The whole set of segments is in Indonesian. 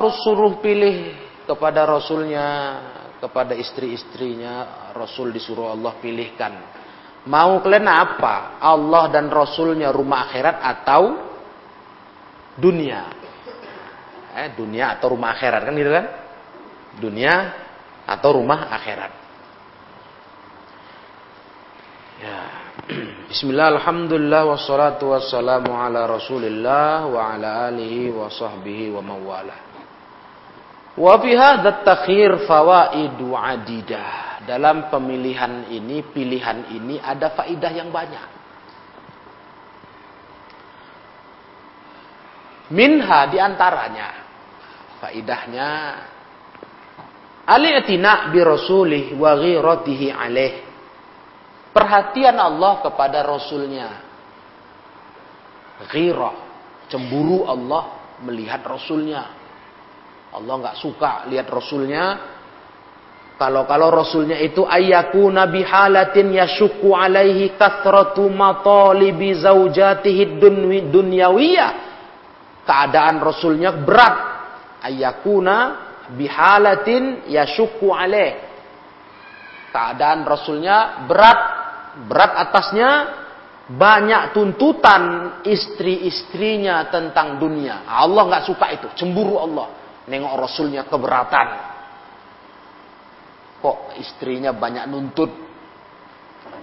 harus suruh pilih kepada Rasulnya, kepada istri-istrinya, Rasul disuruh Allah pilihkan. Mau kalian apa? Allah dan Rasulnya rumah akhirat atau dunia? Eh, dunia atau rumah akhirat kan gitu kan? Dunia atau rumah akhirat. Ya. Bismillah, alhamdulillah, wassalatu wassalamu ala rasulillah wa ala alihi wa sahbihi wa mawalah. Wa fi hadzal takhir fawaidu adidah. Dalam pemilihan ini, pilihan ini ada faidah yang banyak. Minha di antaranya faidahnya al-i'tina bi rasulih wa ghiratihi alaih. Perhatian Allah kepada rasulnya. Ghirah, cemburu Allah melihat rasulnya Allah nggak suka lihat Rasulnya. Kalau kalau Rasulnya itu ayyaku nabi halatin yashukku alaihi kathratu matalibi zaujatihi dunyawiyah. Keadaan Rasulnya berat. Ayyakuna bihalatin yashukku alaih. Keadaan Rasulnya berat. Berat atasnya banyak tuntutan istri-istrinya tentang dunia. Allah nggak suka itu, cemburu Allah nengok Rasulnya keberatan. Kok istrinya banyak nuntut?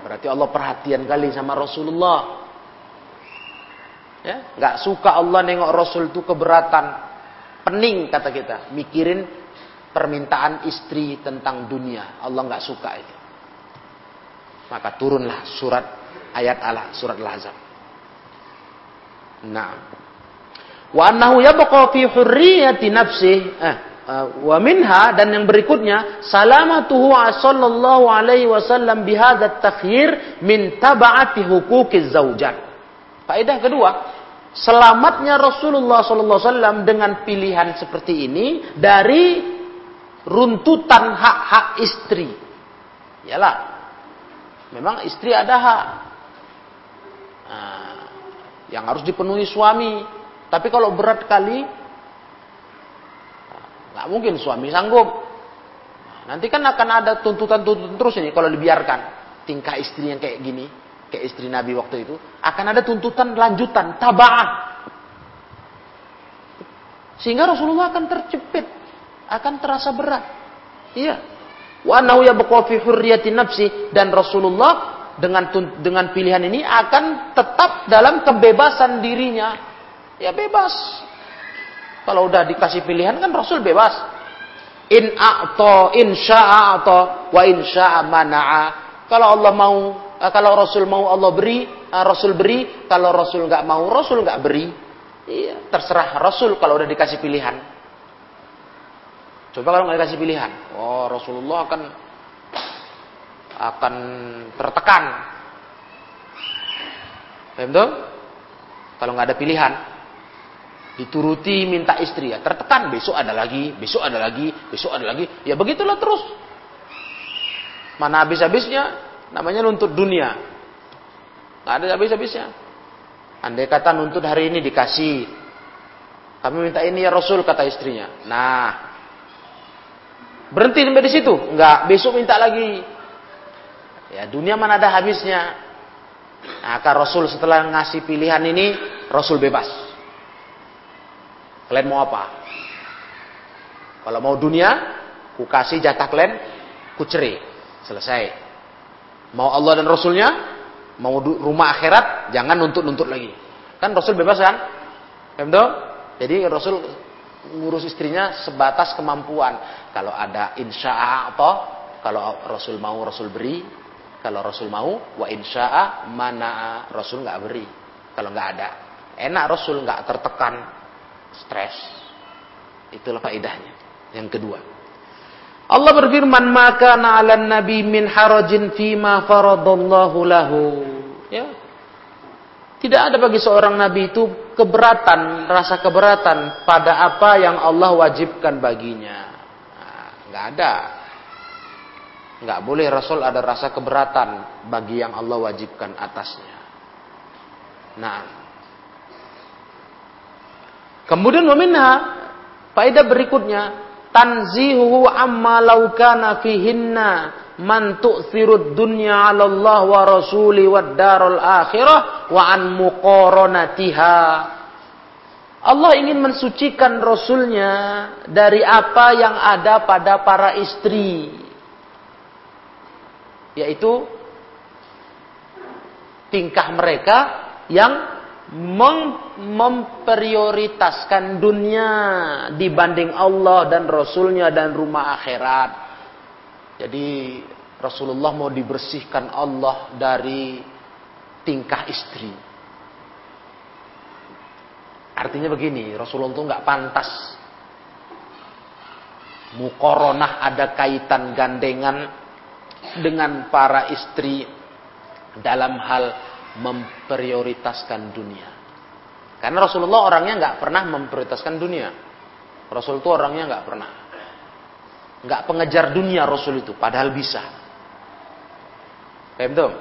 Berarti Allah perhatian kali sama Rasulullah. Ya, nggak suka Allah nengok Rasul itu keberatan. Pening kata kita, mikirin permintaan istri tentang dunia. Allah nggak suka itu. Maka turunlah surat ayat Allah, surat Al-Ahzab. Nah, Wa annahu yabqa fi hurriyati nafsih. Eh, eh, wa minha dan yang berikutnya salamatuhu sallallahu alaihi wasallam bihadzat takhyir min tab'ati huquqiz zaujat. Faedah kedua, selamatnya Rasulullah sallallahu alaihi wasallam dengan pilihan seperti ini dari runtutan hak-hak istri. Yalah. Memang istri ada hak. Nah, yang harus dipenuhi suami tapi kalau berat kali, nggak mungkin suami sanggup. Nanti kan akan ada tuntutan-tuntutan terus ini kalau dibiarkan tingkah istri yang kayak gini, kayak istri Nabi waktu itu, akan ada tuntutan lanjutan, tabaan. Sehingga Rasulullah akan tercepit, akan terasa berat. Iya. Wa yabqa fi nafsi dan Rasulullah dengan dengan pilihan ini akan tetap dalam kebebasan dirinya Ya bebas. Kalau udah dikasih pilihan kan Rasul bebas. In a'to, in sya'a'to, wa in sya'a mana'a. Kalau Allah mau, eh, kalau Rasul mau Allah beri, eh, Rasul beri. Kalau Rasul nggak mau, Rasul nggak beri. Iya, terserah Rasul kalau udah dikasih pilihan. Coba kalau nggak dikasih pilihan, oh Rasulullah akan akan tertekan. Paham tuh? Kalau nggak ada pilihan, dituruti minta istri. Ya tertekan. Besok ada lagi besok ada lagi besok ada lagi. Ya begitulah terus. Mana habis-habisnya? Namanya nuntut dunia. Nggak ada habis-habisnya. Andai kata nuntut hari ini dikasih. Kami minta ini ya Rasul kata istrinya. Nah berhenti sampai di situ. Nggak besok minta lagi. Ya dunia mana ada habisnya? Nah Rasul setelah ngasih pilihan ini Rasul bebas Kalian mau apa? Kalau mau dunia, ku kasih jatah kalian, ku cerai. Selesai. Mau Allah dan Rasulnya, mau rumah akhirat, jangan nuntut-nuntut lagi. Kan Rasul bebas kan? Betul? Jadi Rasul ngurus istrinya sebatas kemampuan. Kalau ada insya atau kalau Rasul mau Rasul beri, kalau Rasul mau wa insya'a mana Rasul nggak beri. Kalau nggak ada, enak Rasul nggak tertekan, stres. Itulah faedahnya. Yang kedua. Allah berfirman, "Maka na'alan nabi min harajin fima faradallahu lahu." Ya. Tidak ada bagi seorang nabi itu keberatan, rasa keberatan pada apa yang Allah wajibkan baginya. Nah, nggak ada. Nggak boleh Rasul ada rasa keberatan bagi yang Allah wajibkan atasnya. Nah, Kemudian waminha faedah berikutnya tanzihu amma law kana fihinna man tu'thirud dunya 'ala Allah wa rasuli wad darul akhirah wa an muqaranatiha Allah ingin mensucikan Rasulnya dari apa yang ada pada para istri. Yaitu tingkah mereka yang mem memprioritaskan dunia dibanding Allah dan Rasulnya dan rumah akhirat. Jadi Rasulullah mau dibersihkan Allah dari tingkah istri. Artinya begini, Rasulullah itu nggak pantas mukoronah ada kaitan gandengan dengan para istri dalam hal memprioritaskan dunia. Karena Rasulullah orangnya nggak pernah memprioritaskan dunia. Rasul itu orangnya nggak pernah. Nggak pengejar dunia Rasul itu, padahal bisa. Paham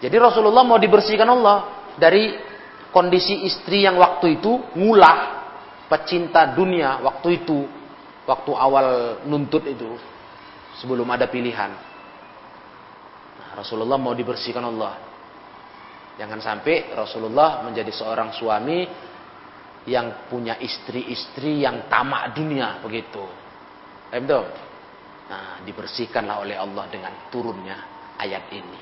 Jadi Rasulullah mau dibersihkan Allah dari kondisi istri yang waktu itu ngulah, pecinta dunia waktu itu, waktu awal nuntut itu, sebelum ada pilihan. Nah, Rasulullah mau dibersihkan Allah Jangan sampai Rasulullah menjadi seorang suami yang punya istri-istri yang tamak dunia begitu. Nah, dibersihkanlah oleh Allah dengan turunnya ayat ini.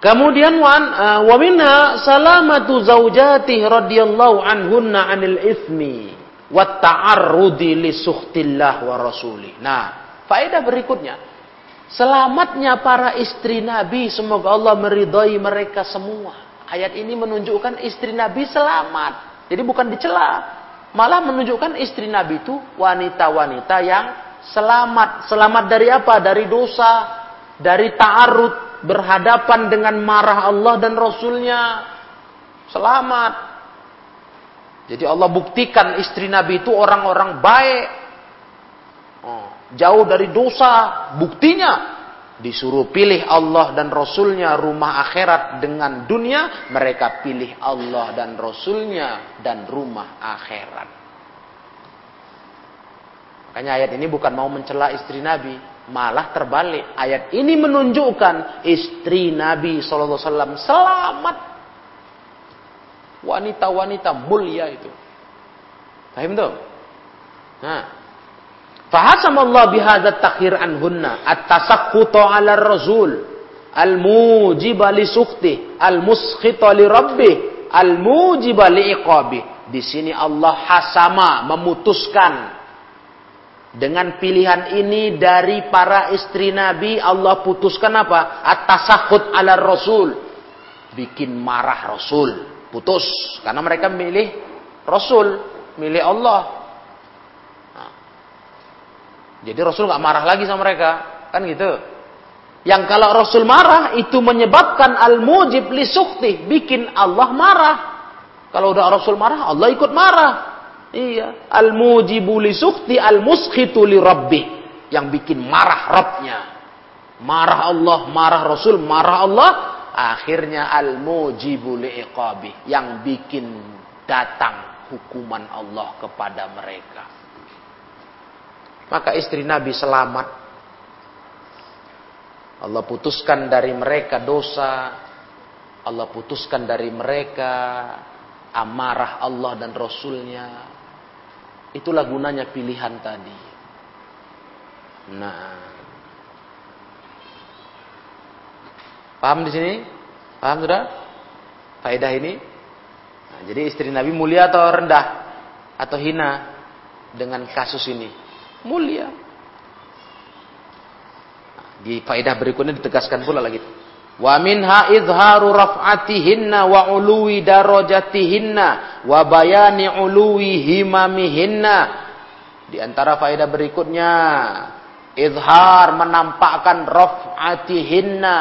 Kemudian wan uh, wa minha salamatu zaujati radhiyallahu anhunna 'anil ismi wa ta'arrudi li sukhtillah wa rasuli. Nah, faedah berikutnya Selamatnya para istri Nabi, semoga Allah meridhai mereka semua. Ayat ini menunjukkan istri Nabi selamat. Jadi bukan dicela, malah menunjukkan istri Nabi itu wanita-wanita yang selamat. Selamat dari apa? Dari dosa, dari ta'arud, berhadapan dengan marah Allah dan Rasulnya. Selamat. Jadi Allah buktikan istri Nabi itu orang-orang baik. Oh jauh dari dosa. Buktinya disuruh pilih Allah dan Rasulnya rumah akhirat dengan dunia, mereka pilih Allah dan Rasulnya dan rumah akhirat. Makanya ayat ini bukan mau mencela istri Nabi, malah terbalik. Ayat ini menunjukkan istri Nabi SAW selamat. Wanita-wanita mulia itu. Paham tuh? Nah, Fahasamallah bihadzat takhir anhunna at-tasakkutu 'ala rasul al-mujiba li sukhti al-muskhita li rabbih al-mujiba li iqabi. Di sini Allah hasama memutuskan dengan pilihan ini dari para istri Nabi Allah putuskan apa? At-tasakhut 'ala rasul. Bikin marah Rasul. Putus karena mereka milih Rasul, milih Allah. Jadi Rasul nggak marah lagi sama mereka, kan gitu. Yang kalau Rasul marah itu menyebabkan al-mujib li sukti, bikin Allah marah. Kalau udah Rasul marah, Allah ikut marah. Iya, al-mujibu li sukti al-muskhitu li rabbi. Yang bikin marah Rabbnya. Marah Allah, marah Rasul, marah Allah. Akhirnya al-mujibu li iqabi. Yang bikin datang hukuman Allah kepada mereka. Maka istri Nabi selamat. Allah putuskan dari mereka dosa. Allah putuskan dari mereka amarah Allah dan Rasulnya. Itulah gunanya pilihan tadi. Nah. Paham di sini? Paham sudah? Faedah ini? Nah, jadi istri Nabi mulia atau rendah? Atau hina dengan kasus ini? Mulia. Di faedah berikutnya ditegaskan pula lagi. Wa minha izharu raf'atihinna wa uluwi darajatihinna wa bayani uluwi himamihinna. Di antara faedah berikutnya izhar menampakkan raf'atihinna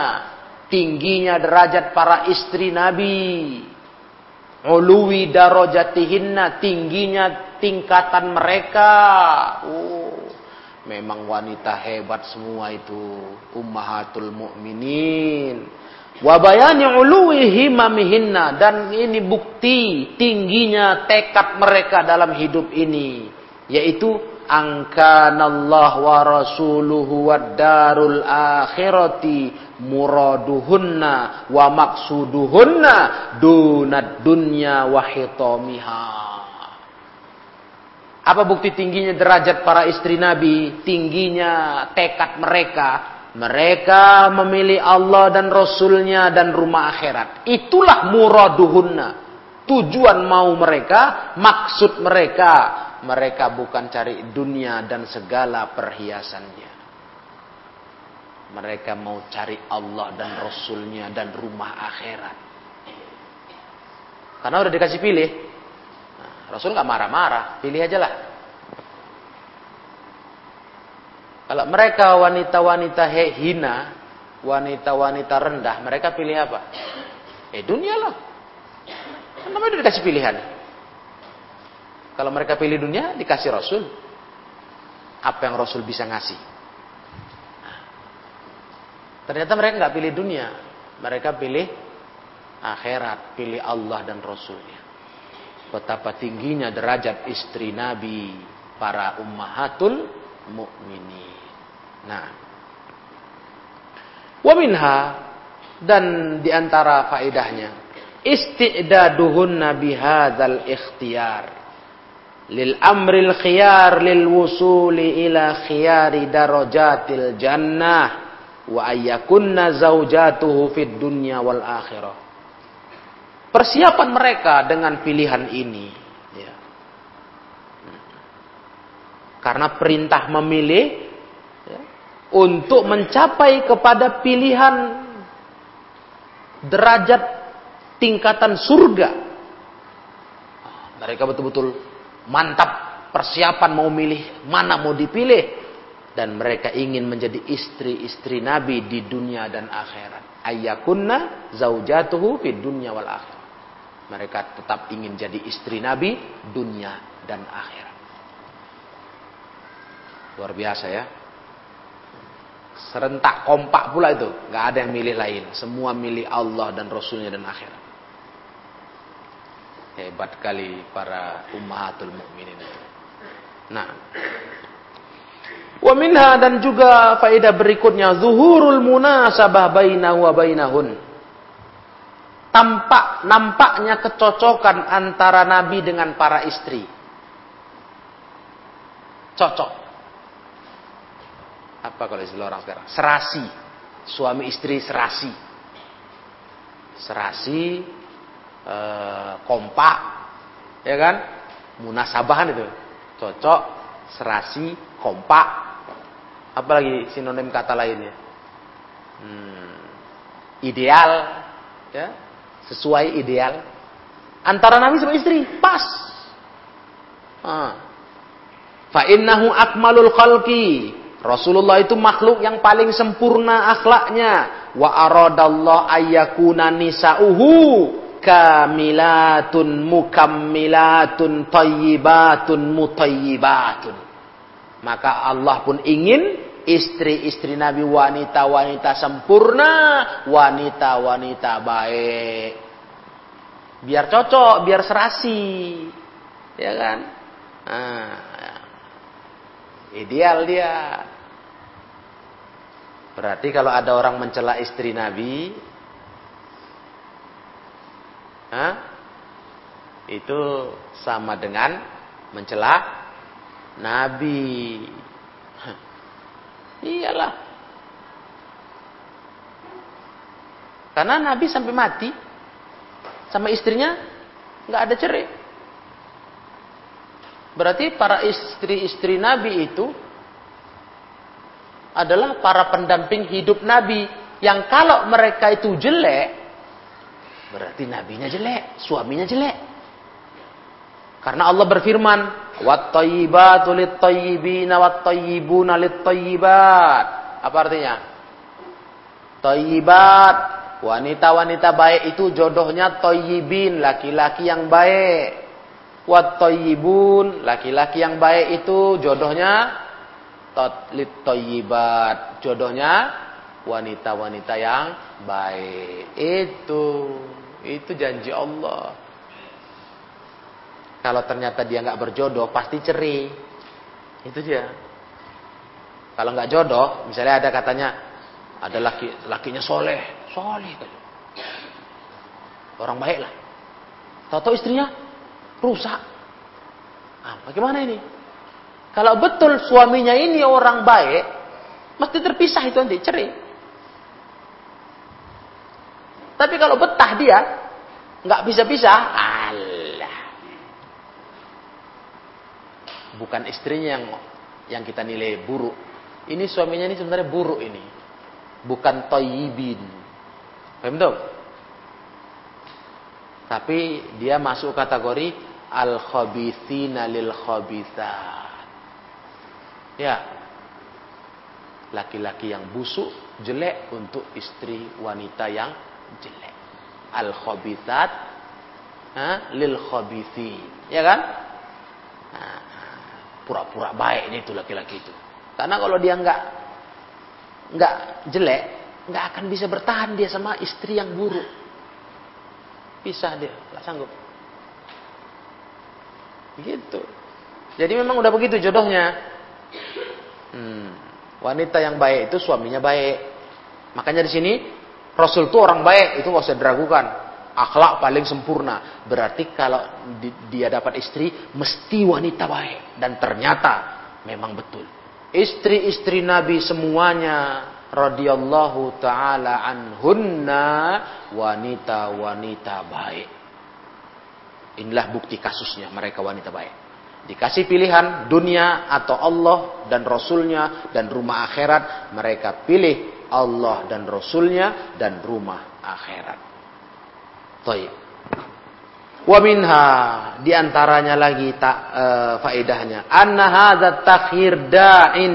tingginya derajat para istri Nabi. Uluwi darajatihinna tingginya tingkatan mereka. Oh, memang wanita hebat semua itu. Ummahatul mukminin. Wa bayani uluwi himamihinna dan ini bukti tingginya tekad mereka dalam hidup ini yaitu angkanallah wa rasuluhu wad darul akhirati muraduhunna wa maksuduhunna dunad dunya wa hitamiha apa bukti tingginya derajat para istri Nabi tingginya tekad mereka mereka memilih Allah dan Rasulnya dan rumah akhirat. Itulah muraduhunna. Tujuan mau mereka, maksud mereka. Mereka bukan cari dunia dan segala perhiasannya. Mereka mau cari Allah dan Rasulnya dan rumah akhirat. Karena udah dikasih pilih. Nah, Rasul nggak marah-marah, pilih aja lah. Kalau mereka wanita-wanita hina, wanita-wanita rendah, mereka pilih apa? Eh dunia lah. Kan namanya dikasih pilihan. Kalau mereka pilih dunia, dikasih Rasul. Apa yang Rasul bisa ngasih? ternyata mereka nggak pilih dunia. Mereka pilih akhirat, pilih Allah dan Rasulnya. Betapa tingginya derajat istri Nabi, para ummahatul mukminin. Nah, wa minha dan di antara faedahnya isti'daduhunna bihadzal ikhtiyar. Lil amril khiyar lil wusuli ila khiyari darajatil jannah wa ayyakunna zaujatuhu fid dunya wal akhirah persiapan mereka dengan pilihan ini ya. karena perintah memilih untuk mencapai kepada pilihan derajat tingkatan surga. Mereka betul-betul mantap persiapan mau milih mana mau dipilih dan mereka ingin menjadi istri-istri Nabi di dunia dan akhirat. Ayyakunna zaujatuhu fid dunya wal akhirat. Mereka tetap ingin jadi istri Nabi dunia dan akhirat. Luar biasa ya. Serentak kompak pula itu. Nggak ada yang milih lain. Semua milih Allah dan Rasulnya dan akhirat. Hebat kali para ummahatul mukminin itu. Nah. Wa minha dan juga faedah berikutnya zuhurul munasabah bainahu wa bainahun tampak nampaknya kecocokan antara nabi dengan para istri cocok apa kalau istilah orang sekarang? Serasi. Suami istri serasi. Serasi, e, kompak, ya kan? Munasabahan itu. Cocok, serasi, kompak. Apalagi sinonim kata lainnya? Hmm, ideal, ya, sesuai ideal. Antara nabi sama istri, pas. Fa innahu akmalul khalqi Rasulullah itu makhluk yang paling sempurna akhlaknya. Wa aradallah ayyakuna nisa'uhu kamilatun mukammilatun tayyibatun mutayyibatun. Maka Allah pun ingin istri-istri Nabi wanita-wanita sempurna, wanita-wanita baik. Biar cocok, biar serasi. Ya kan? Nah, Ideal dia. Berarti kalau ada orang mencela istri Nabi, ha? itu sama dengan mencela Nabi. Iyalah. Karena Nabi sampai mati sama istrinya nggak ada cerai. Berarti para istri-istri Nabi itu adalah para pendamping hidup Nabi yang kalau mereka itu jelek berarti nabinya jelek, suaminya jelek. Karena Allah berfirman, "Wat-thayyibatu lit-thayyibina wat-thayyibuna lit-thayyibat." Apa artinya? Thayyibat, wanita-wanita baik itu jodohnya thayyibin, laki-laki yang baik wat laki-laki yang baik itu jodohnya lit toyibat jodohnya wanita-wanita yang baik. Itu itu janji Allah. Kalau ternyata dia nggak berjodoh, pasti cerai. Itu dia. Kalau nggak jodoh, misalnya ada katanya ada laki lakinya soleh, soleh. Orang baik lah. Tahu-tahu istrinya rusak. Ah, bagaimana ini? Kalau betul suaminya ini orang baik, mesti terpisah itu nanti cerai. Tapi kalau betah dia, nggak bisa pisah, Allah. Bukan istrinya yang yang kita nilai buruk. Ini suaminya ini sebenarnya buruk ini. Bukan toyibin. Paham dong? Tapi dia masuk kategori al-khabithina lil khabithat. Ya. Laki-laki yang busuk, jelek untuk istri wanita yang jelek. Al-khabithat lil khabithi. Ya kan? Pura-pura baik ini itu laki-laki itu. Karena kalau dia nggak nggak jelek, nggak akan bisa bertahan dia sama istri yang buruk. Pisah dia, nggak sanggup. Gitu. Jadi memang udah begitu jodohnya. Hmm. Wanita yang baik itu suaminya baik. Makanya di sini Rasul itu orang baik, itu nggak usah diragukan. Akhlak paling sempurna. Berarti kalau dia dapat istri, mesti wanita baik. Dan ternyata memang betul. Istri-istri Nabi semuanya radhiyallahu taala anhunna wanita-wanita baik. Inilah bukti kasusnya mereka wanita baik. Dikasih pilihan dunia atau Allah dan Rasulnya dan rumah akhirat. Mereka pilih Allah dan Rasulnya dan rumah akhirat. Taib. Wa minha di antaranya lagi tak e, faedahnya. Anna hadza takhir da'in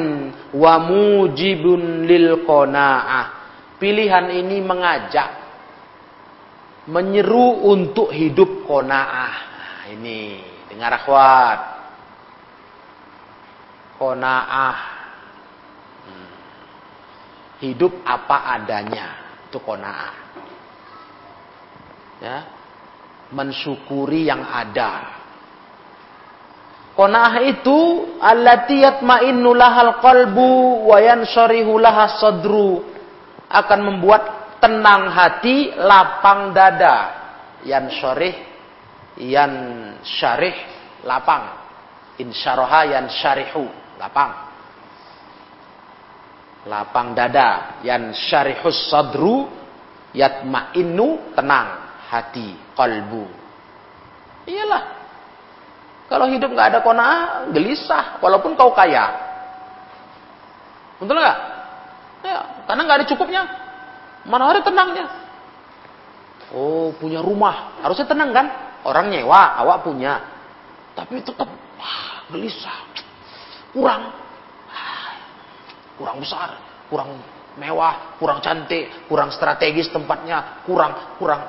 wa mujibun lil qanaah. Pilihan ini mengajak menyeru untuk hidup qanaah. Nah, ini dengar akhwat. Qanaah. Hmm. Hidup apa adanya. Itu qanaah. Ya. Mensyukuri yang ada. Qanaah itu allati yatma'innu lahal qalbu wa yansharihu lahas sadru akan membuat tenang hati, lapang dada. Yan syarih, yan syarih, lapang. Insyaraha yan syarihu, lapang. Lapang dada, yan syarihus sadru, yatma'innu, tenang hati, kalbu. Iyalah, kalau hidup nggak ada kona'ah, gelisah. Walaupun kau kaya. Betul nggak? Ya, karena nggak ada cukupnya. Mana ada tenangnya? Oh, punya rumah. Harusnya tenang kan? Orang nyewa, awak punya. Tapi tetap wah, gelisah. Kurang. Kurang besar. Kurang mewah. Kurang cantik. Kurang strategis tempatnya. Kurang, kurang.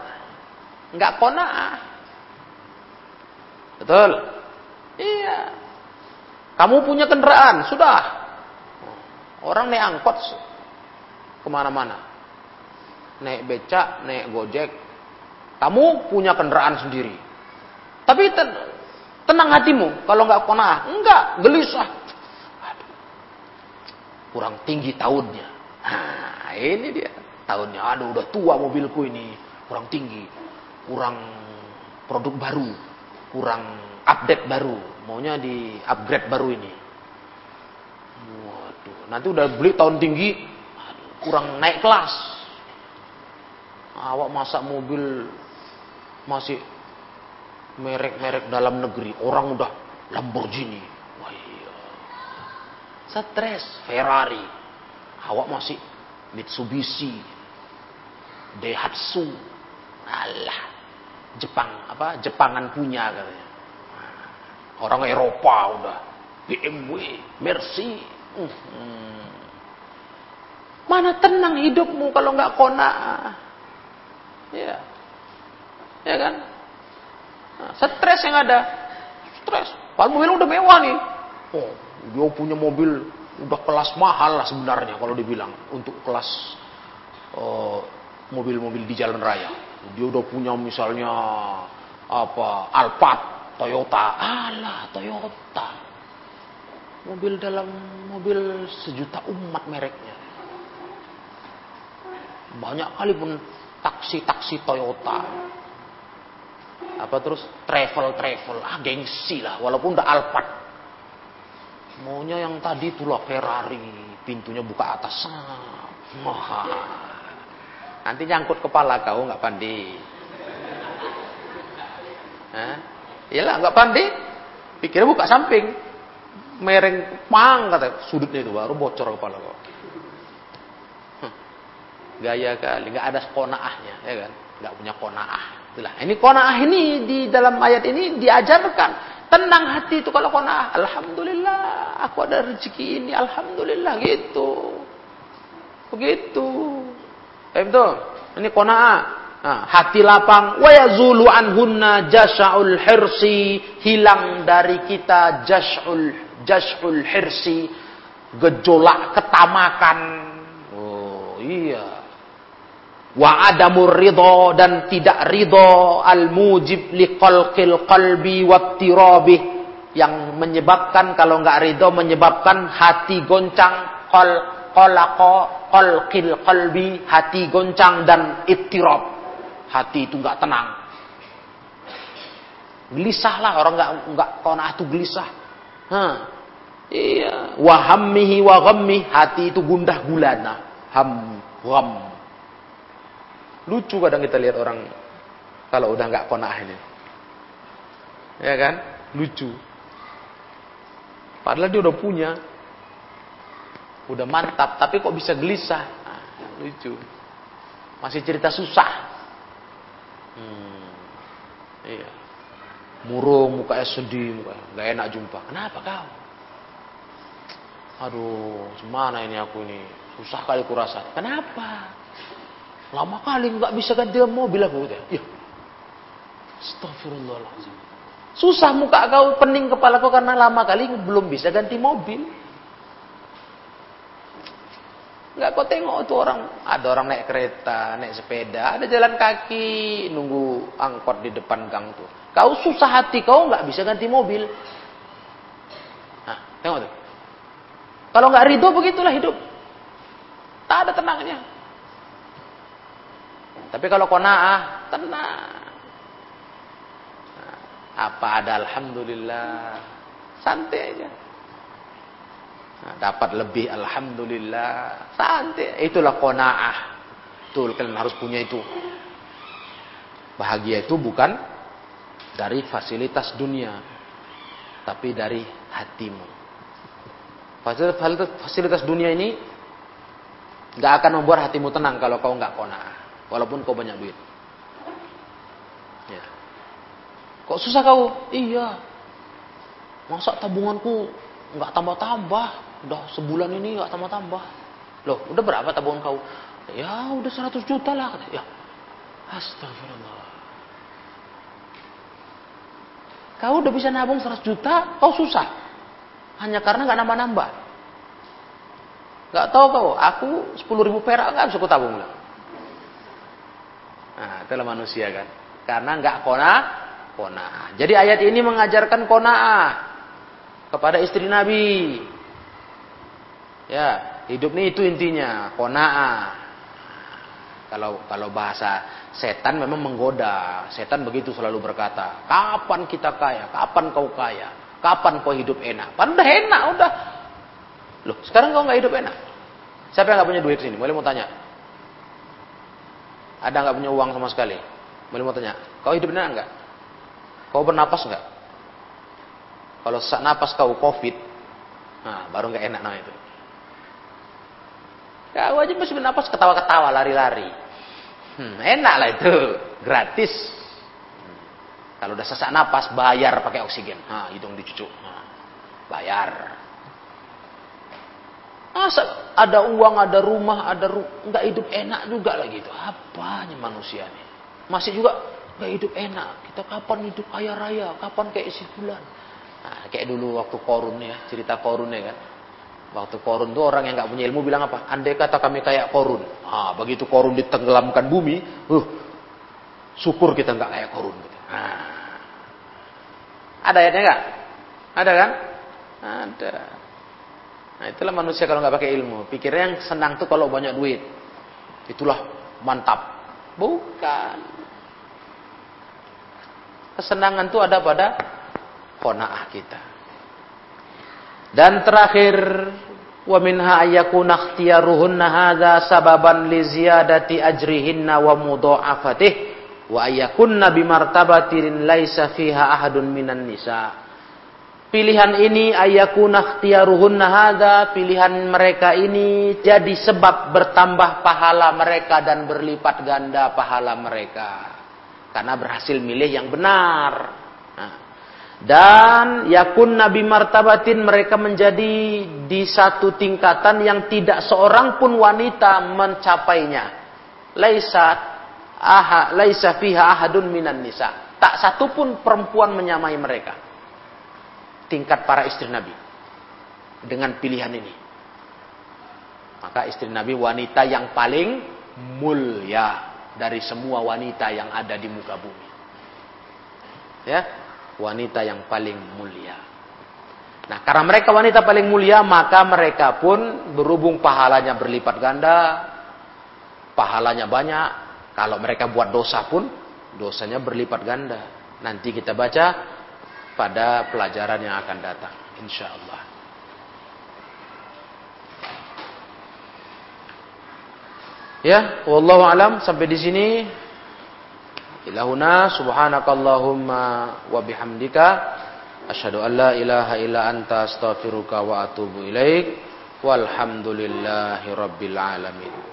Nggak kona'ah. Betul? Iya. Kamu punya kendaraan, sudah. Orang naik angkot ke mana-mana. Naik becak, naik gojek. Kamu punya kendaraan sendiri. Tapi ten tenang hatimu kalau nggak konah. Enggak, gelisah. Aduh. Kurang tinggi tahunnya. Nah, ini dia. Tahunnya, aduh udah tua mobilku ini. Kurang tinggi. Kurang produk baru. Kurang update baru, maunya di upgrade baru ini. Waduh, nanti udah beli tahun tinggi, kurang naik kelas. Awak masak mobil masih merek-merek dalam negeri, orang udah Lamborghini. Wah iya. Stres, Ferrari. Awak masih Mitsubishi, Daihatsu. Alah, Jepang apa? Jepangan punya katanya. Orang Eropa udah BMW, Mercy. Hmm. Mana tenang hidupmu kalau nggak kona? Ya, ya kan? Nah, stres yang ada, stres. Kalau mobil udah mewah nih. Oh, dia punya mobil udah kelas mahal lah sebenarnya kalau dibilang untuk kelas oh, mobil-mobil di jalan raya. Dia udah punya misalnya apa Alphard, Toyota, alah Toyota. Mobil dalam mobil sejuta umat mereknya. Banyak kali pun taksi-taksi Toyota. Apa terus travel-travel, ah gengsi lah, walaupun udah Alphard. Maunya yang tadi itulah Ferrari, pintunya buka atas. Wah. Nanti nyangkut kepala kau nggak pandai. Hah? Iyalah nggak pandai. Pikirnya buka samping. Mereng pang kata sudutnya itu baru bocor kepala kau. Gaya kali, nggak ada konaahnya, ya kan? Nggak punya konaah. Itulah. Ini konaah ini di dalam ayat ini diajarkan. Tenang hati itu kalau konaah. Alhamdulillah, aku ada rezeki ini. Alhamdulillah gitu. Begitu. Itu. Ini konaah. Nah, hati lapang. Wa yazulu anhunna jasaul hirsi. Hilang dari kita jasul jasul hirsi. Gejolak ketamakan. Oh iya. Wa adamur ridho dan tidak ridho. Al mujib li qalqil qalbi wattirabih yang menyebabkan kalau nggak ridho menyebabkan hati goncang. Qal qalaqa qalqil qalbi hati goncang dan ittirab hati itu nggak tenang gelisah lah orang nggak nggak konah itu gelisah Hah. iya wahammihi wa hati itu gundah gulana ham gham Lucu kadang kita lihat orang kalau udah nggak konah ini. Ya kan? Lucu. Padahal dia udah punya. Udah mantap, tapi kok bisa gelisah? Nah, lucu. Masih cerita susah. Hmm. Iya. Murung, mukanya sedih, mukanya nggak enak jumpa. Kenapa kau? Aduh, gimana ini aku ini? Susah kali kurasa. Kenapa? Lama kali nggak bisa ganti mobil aku. Ya. Astagfirullahaladzim. Susah muka kau, pening kepala kau karena lama kali belum bisa ganti mobil. Nggak kau tengok tuh orang, ada orang naik kereta, naik sepeda, ada jalan kaki, nunggu angkot di depan gang tuh. Kau susah hati kau nggak bisa ganti mobil. Nah, tengok tuh. Kalau nggak ridho begitulah hidup. Tak ada tenangnya. Tapi kalau kona'ah, tenang. Nah, apa ada Alhamdulillah. Santai aja. Nah, dapat lebih Alhamdulillah. Santai. Itulah kona'ah. Betul, kalian harus punya itu. Bahagia itu bukan dari fasilitas dunia. Tapi dari hatimu. Fasilitas, fasilitas dunia ini gak akan membuat hatimu tenang kalau kau nggak kona'ah. Walaupun kau banyak duit. Ya. Kok susah kau? Iya. Masa tabunganku nggak tambah-tambah? Udah sebulan ini nggak tambah-tambah. Loh, udah berapa tabungan kau? Ya, udah 100 juta lah. Ya. Astagfirullah. Kau udah bisa nabung 100 juta, kau susah. Hanya karena nggak nambah-nambah. Gak tahu kau, aku 10 ribu perak nggak bisa ku tabung lah. Nah, itulah manusia kan. Karena nggak kona, kona. Jadi ayat ini mengajarkan kona kepada istri Nabi. Ya, hidup ini itu intinya kona. Kalau kalau bahasa setan memang menggoda. Setan begitu selalu berkata, kapan kita kaya? Kapan kau kaya? Kapan kau hidup enak? Padahal udah enak, udah. Loh, sekarang kau nggak hidup enak. Siapa yang nggak punya duit sini? Boleh mau tanya? Ada nggak punya uang sama sekali? Boleh mau tanya, kau hidup enak nggak? Kau bernapas nggak? Kalau sesak napas kau covid, nah baru nggak enak nah itu. Kau aja masih bernapas ketawa-ketawa, lari-lari. Hmm, enak lah itu, gratis. Hmm. Kalau udah sesak napas, bayar pakai oksigen. Nah, hidung dicucuk. Nah, bayar. Masa ada uang, ada rumah, ada ru nggak hidup enak juga lagi itu. Apanya manusia nih? Masih juga nggak hidup enak. Kita kapan hidup kaya raya? Kapan kayak isi bulan? Nah, kayak dulu waktu korun ya, cerita korun ya kan. Waktu korun tuh orang yang nggak punya ilmu bilang apa? Andai kata kami kayak korun. Ah, begitu korun ditenggelamkan bumi, uh, syukur kita nggak kayak korun. Nah. Ada ayatnya nggak? Ada kan? Ada. Nah itulah manusia kalau nggak pakai ilmu. Pikirnya yang senang tuh kalau banyak duit. Itulah mantap. Bukan. Kesenangan tuh ada pada kona'ah kita. Dan terakhir wa minha ayyakuna ikhtiyaruhunna hadza sababan li ziyadati ajrihinna wa mudha'afatih wa ayyakunna bimartabatin laisa fiha ahadun minan nisa. Pilihan ini ayyakuna ikhtiyaruhunna hadza pilihan mereka ini jadi sebab bertambah pahala mereka dan berlipat ganda pahala mereka karena berhasil milih yang benar. Nah, dan yakun nabi martabatin mereka menjadi di satu tingkatan yang tidak seorang pun wanita mencapainya. Laisa aha laisa fiha ahadun minan nisa. Tak satu pun perempuan menyamai mereka. Tingkat para istri Nabi dengan pilihan ini. Maka istri Nabi wanita yang paling mulia dari semua wanita yang ada di muka bumi. Ya, wanita yang paling mulia. Nah, karena mereka wanita paling mulia, maka mereka pun berhubung pahalanya berlipat ganda, pahalanya banyak. Kalau mereka buat dosa pun, dosanya berlipat ganda. Nanti kita baca pada pelajaran yang akan datang, insya Allah. Ya, wallahu alam sampai di sini ilahuna subhanakallahumma wa bihamdika. Asyhadu an la ilaha illa anta astaghfiruka wa atubu ilaik. Walhamdulillahi rabbil alamin